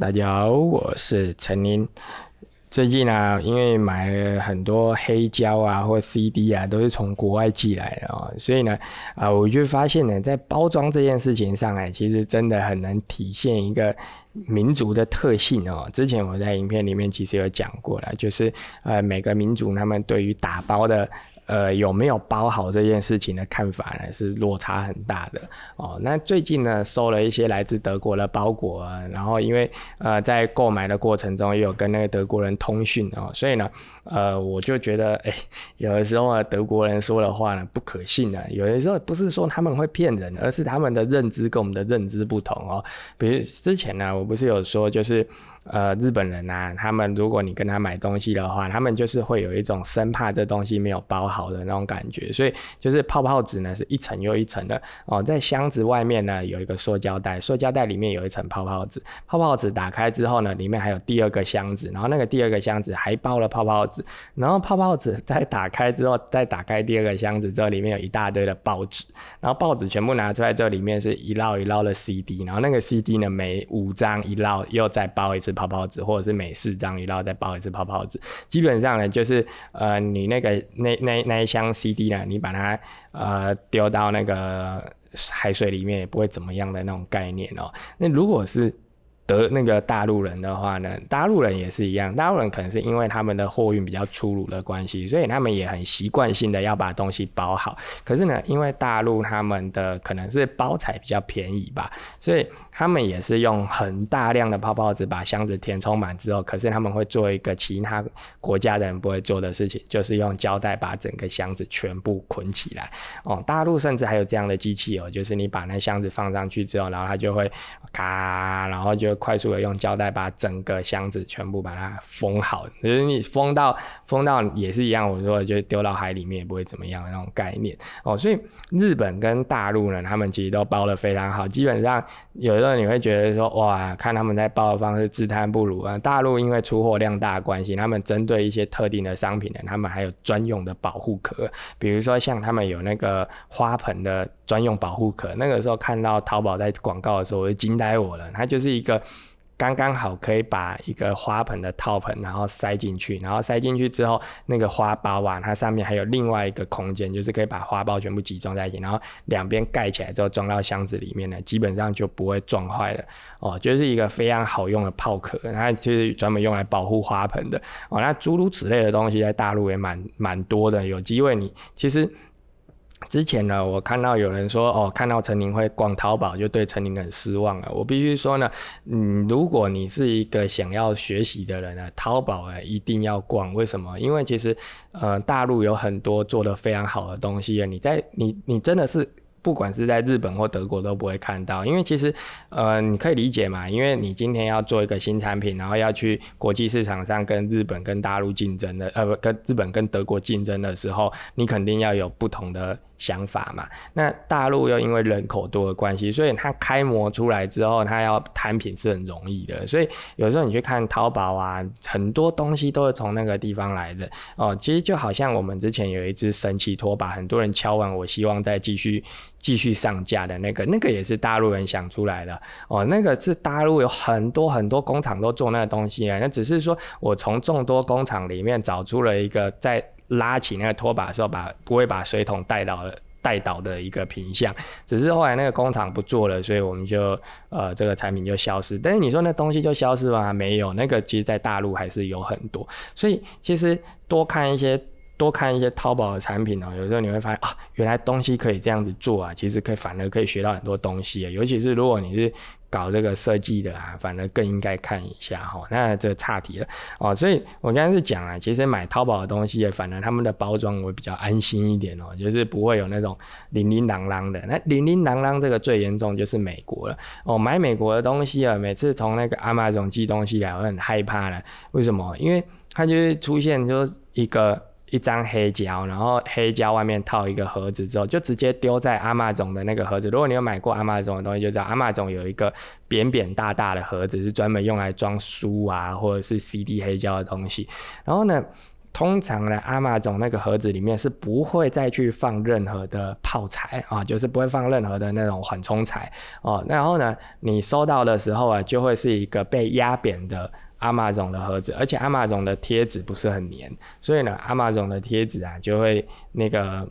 大家好，我是陈林。最近啊，因为买了很多黑胶啊或 CD 啊，都是从国外寄来的啊，所以呢，啊，我就发现呢，在包装这件事情上哎，其实真的很能体现一个民族的特性哦。之前我在影片里面其实有讲过了，就是呃，每个民族他们对于打包的。呃，有没有包好这件事情的看法呢？是落差很大的哦。那最近呢，收了一些来自德国的包裹，然后因为呃，在购买的过程中也有跟那个德国人通讯哦，所以呢，呃，我就觉得，哎，有的时候啊，德国人说的话呢不可信的。有的时候不是说他们会骗人，而是他们的认知跟我们的认知不同哦。比如之前呢，我不是有说，就是呃，日本人呐，他们如果你跟他买东西的话，他们就是会有一种生怕这东西没有包好。的那种感觉，所以就是泡泡纸呢是一层又一层的。哦，在箱子外面呢有一个塑胶袋，塑胶袋里面有一层泡泡纸，泡泡纸打开之后呢，里面还有第二个箱子，然后那个第二个箱子还包了泡泡纸，然后泡泡纸再打开之后，再打开第二个箱子之后，里面有一大堆的报纸，然后报纸全部拿出来之后，里面是一捞一捞的 CD，然后那个 CD 呢每五张一捞又再包一次泡泡纸，或者是每四张一捞再包一次泡泡纸，基本上呢就是呃你那个那那。那一箱 CD 呢？你把它呃丢到那个海水里面也不会怎么样的那种概念哦。那如果是德那个大陆人的话呢，大陆人也是一样，大陆人可能是因为他们的货运比较粗鲁的关系，所以他们也很习惯性的要把东西包好。可是呢，因为大陆他们的可能是包材比较便宜吧，所以他们也是用很大量的泡泡纸把箱子填充满之后，可是他们会做一个其他国家的人不会做的事情，就是用胶带把整个箱子全部捆起来。哦，大陆甚至还有这样的机器哦，就是你把那箱子放上去之后，然后它就会咔，然后就。快速的用胶带把整个箱子全部把它封好，就是你封到封到也是一样，我说就丢到海里面也不会怎么样那种概念哦。所以日本跟大陆呢，他们其实都包的非常好，基本上有时候你会觉得说哇，看他们在包的方式自叹不如啊。大陆因为出货量大关系，他们针对一些特定的商品呢，他们还有专用的保护壳，比如说像他们有那个花盆的专用保护壳，那个时候看到淘宝在广告的时候，我就惊呆我了，它就是一个。刚刚好可以把一个花盆的套盆，然后塞进去，然后塞进去之后，那个花苞啊，它上面还有另外一个空间，就是可以把花苞全部集中在一起，然后两边盖起来之后装到箱子里面呢，基本上就不会撞坏了哦，就是一个非常好用的泡壳，它就是专门用来保护花盆的哦。那诸如此类的东西在大陆也蛮蛮多的，有机会你其实。之前呢，我看到有人说，哦，看到陈宁会逛淘宝，就对陈宁很失望了。我必须说呢，嗯，如果你是一个想要学习的人呢，淘宝啊一定要逛。为什么？因为其实，呃，大陆有很多做的非常好的东西啊。你在你你真的是。不管是在日本或德国都不会看到，因为其实，呃，你可以理解嘛，因为你今天要做一个新产品，然后要去国际市场上跟日本、跟大陆竞争的，呃，不，跟日本、跟德国竞争的时候，你肯定要有不同的想法嘛。那大陆又因为人口多的关系，所以它开模出来之后，它要摊品是很容易的。所以有时候你去看淘宝啊，很多东西都是从那个地方来的哦。其实就好像我们之前有一只神奇拖把，很多人敲完，我希望再继续。继续上架的那个，那个也是大陆人想出来的哦。那个是大陆有很多很多工厂都做那个东西啊。那只是说我从众多工厂里面找出了一个，在拉起那个拖把的时候，把不会把水桶带倒了带倒的一个品相。只是后来那个工厂不做了，所以我们就呃这个产品就消失。但是你说那东西就消失吗？没有，那个其实在大陆还是有很多。所以其实多看一些。多看一些淘宝的产品哦，有时候你会发现啊，原来东西可以这样子做啊，其实可以反而可以学到很多东西啊。尤其是如果你是搞这个设计的啊，反而更应该看一下哈。那这差题了哦，所以我刚才是讲啊，其实买淘宝的东西，反而他们的包装会比较安心一点哦，就是不会有那种零零啷啷的。那零零啷啷这个最严重就是美国了哦，买美国的东西啊，每次从那个阿玛总寄东西来，我很害怕了。为什么？因为它就会出现就一个。一张黑胶，然后黑胶外面套一个盒子之后，就直接丢在阿玛总的那个盒子。如果你有买过阿玛总的东西，就知道阿玛总有一个扁扁大大的盒子，是专门用来装书啊或者是 CD 黑胶的东西。然后呢，通常呢，阿玛总那个盒子里面是不会再去放任何的泡材啊，就是不会放任何的那种缓冲材哦。然后呢，你收到的时候啊，就会是一个被压扁的阿玛总的盒子，而且阿玛总的贴纸不是很粘，所以呢，阿玛总的贴纸啊就会那个。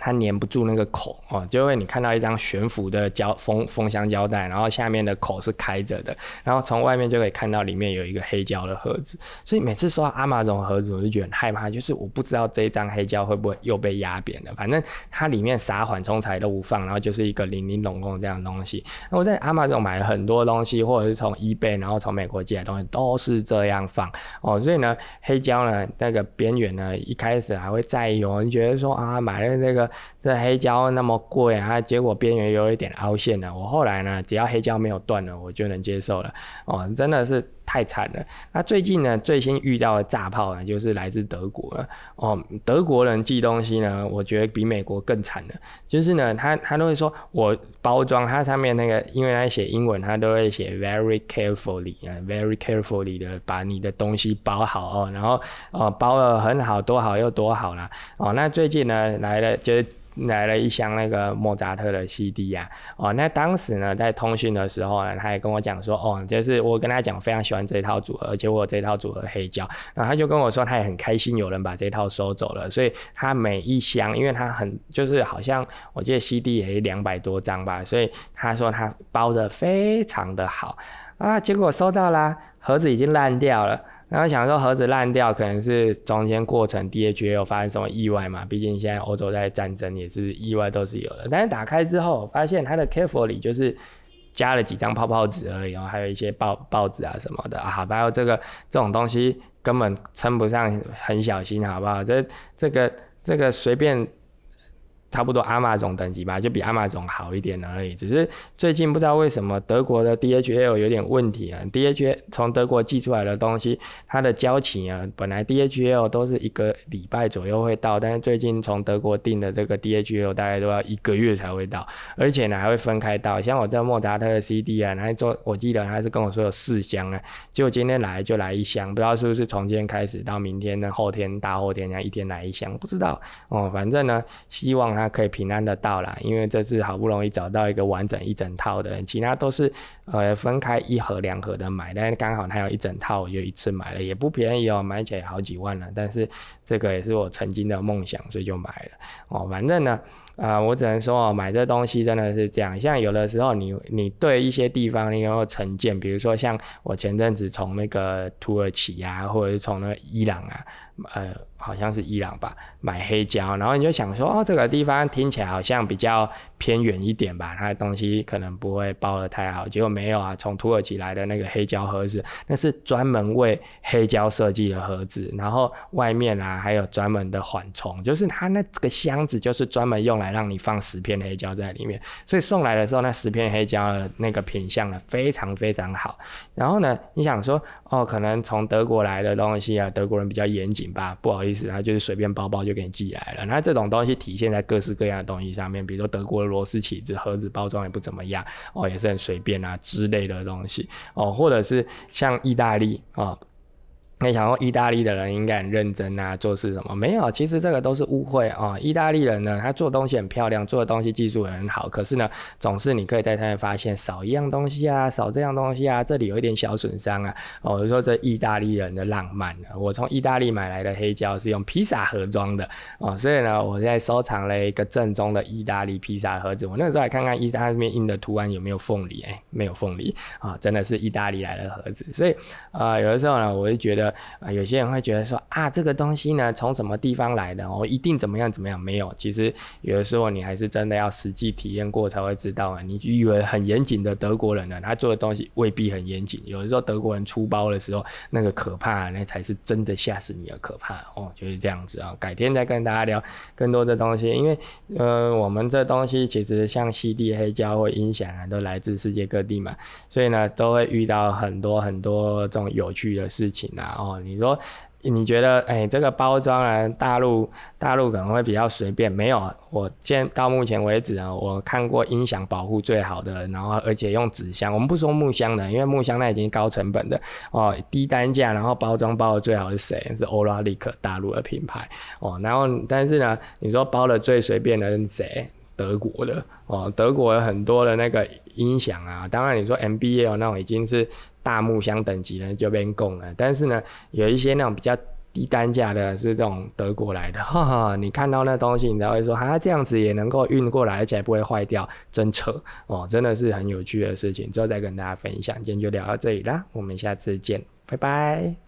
它粘不住那个口哦，就会你看到一张悬浮的胶封封箱胶带，然后下面的口是开着的，然后从外面就可以看到里面有一个黑胶的盒子。所以每次收到阿玛总盒子，我就觉得很害怕，就是我不知道这一张黑胶会不会又被压扁了。反正它里面啥缓冲材都不放，然后就是一个零零拢拢这样的东西。那我在阿玛总买了很多东西，或者是从 eBay 然后从美国寄来东西都是这样放哦。所以呢，黑胶呢那个边缘呢一开始还会在意，有人觉得说啊买了这个。这黑胶那么贵啊，结果边缘有一点凹陷了。我后来呢，只要黑胶没有断了，我就能接受了。哦，真的是太惨了。那最近呢，最新遇到的炸炮呢，就是来自德国了。哦，德国人寄东西呢，我觉得比美国更惨了。就是呢，他他都会说我包装，它上面那个，因为他写英文，他都会写 very carefully 啊，very carefully 的把你的东西包好哦，然后哦包了很好，多好又多好啦。哦，那最近呢来了就是。来了一箱那个莫扎特的 CD 呀，哦，那当时呢在通讯的时候呢，他也跟我讲说，哦，就是我跟他讲非常喜欢这套组合，而且我有这套组合黑胶，然后他就跟我说他也很开心有人把这套收走了，所以他每一箱，因为他很就是好像我记得 CD 也两百多张吧，所以他说他包的非常的好。啊，结果收到啦，盒子已经烂掉了。然后想说盒子烂掉，可能是中间过程 DHL 发生什么意外嘛？毕竟现在欧洲在战争，也是意外都是有的。但是打开之后，发现它的 careful 里就是加了几张泡泡纸而已，然后还有一些报报纸啊什么的啊。好，还有这个这种东西根本称不上很小心，好不好？这这个这个随便。差不多阿玛总等级吧，就比阿玛总好一点而已。只是最近不知道为什么德国的 DHL 有点问题啊。DHL 从德国寄出来的东西，它的交期啊，本来 DHL 都是一个礼拜左右会到，但是最近从德国订的这个 DHL 大概都要一个月才会到，而且呢还会分开到。像我在莫扎特的 CD 啊，然后做我记得他是跟我说有四箱啊，结果今天来就来一箱，不知道是不是从今天开始到明天的后天大后天这样一天来一箱，不知道哦。反正呢，希望他。可以平安的到啦，因为这次好不容易找到一个完整一整套的，其他都是呃分开一盒两盒的买，但是刚好他有一整套，我就一次买了，也不便宜哦，买起来好几万了，但是这个也是我曾经的梦想，所以就买了哦。反正呢，啊，我只能说哦，买这东西真的是这样，像有的时候你你对一些地方你有成见，比如说像我前阵子从那个土耳其啊，或者是从那个伊朗啊。呃，好像是伊朗吧，买黑胶，然后你就想说，哦，这个地方听起来好像比较偏远一点吧，它的东西可能不会包的太好，结果没有啊，从土耳其来的那个黑胶盒子，那是专门为黑胶设计的盒子，然后外面啊还有专门的缓冲，就是它那个箱子就是专门用来来让你放十片黑胶在里面，所以送来的时候那十片黑胶的那个品相呢非常非常好，然后呢，你想说，哦，可能从德国来的东西啊，德国人比较严谨。吧，不好意思，他就是随便包包就给你寄来了。那这种东西体现在各式各样的东西上面，比如说德国的螺丝起子盒子包装也不怎么样哦，也是很随便啊之类的东西哦，或者是像意大利啊。没想到意大利的人应该很认真啊，做事什么没有？其实这个都是误会啊。意大利人呢，他做东西很漂亮，做的东西技术也很好，可是呢，总是你可以在上面发现少一样东西啊，少这样东西啊，这里有一点小损伤啊。哦，我说这意大利人的浪漫呢，我从意大利买来的黑胶是用披萨盒装的哦，所以呢，我现在收藏了一个正宗的意大利披萨盒子。我那时候来看看意大利面印的图案有没有凤梨，哎，没有凤梨啊，真的是意大利来的盒子。所以啊，有的时候呢，我就觉得。啊，有些人会觉得说啊，这个东西呢，从什么地方来的哦，一定怎么样怎么样？没有，其实有的时候你还是真的要实际体验过才会知道啊。你以为很严谨的德国人呢，他做的东西未必很严谨。有的时候德国人出包的时候，那个可怕，那才是真的吓死你的可怕哦，就是这样子啊。改天再跟大家聊更多的东西，因为呃，我们这东西其实像 CD 黑胶或音响啊，都来自世界各地嘛，所以呢，都会遇到很多很多这种有趣的事情啊哦。你说你觉得，哎，这个包装啊，大陆大陆可能会比较随便。没有，我现到目前为止啊，我看过音响保护最好的，然后而且用纸箱，我们不说木箱的，因为木箱那已经高成本的哦，低单价，然后包装包的最好是谁？是欧拉利克大陆的品牌哦。然后，但是呢，你说包的最随便的是谁？德国的哦，德国有很多的那个音响啊，当然你说 MBL 那种已经是大木箱等级的就变供了，但是呢，有一些那种比较低单价的，是这种德国来的，哈哈，你看到那东西，你才会说，哈，这样子也能够运过来，而且不会坏掉，真扯。哦，真的是很有趣的事情，之后再跟大家分享，今天就聊到这里啦，我们下次见，拜拜。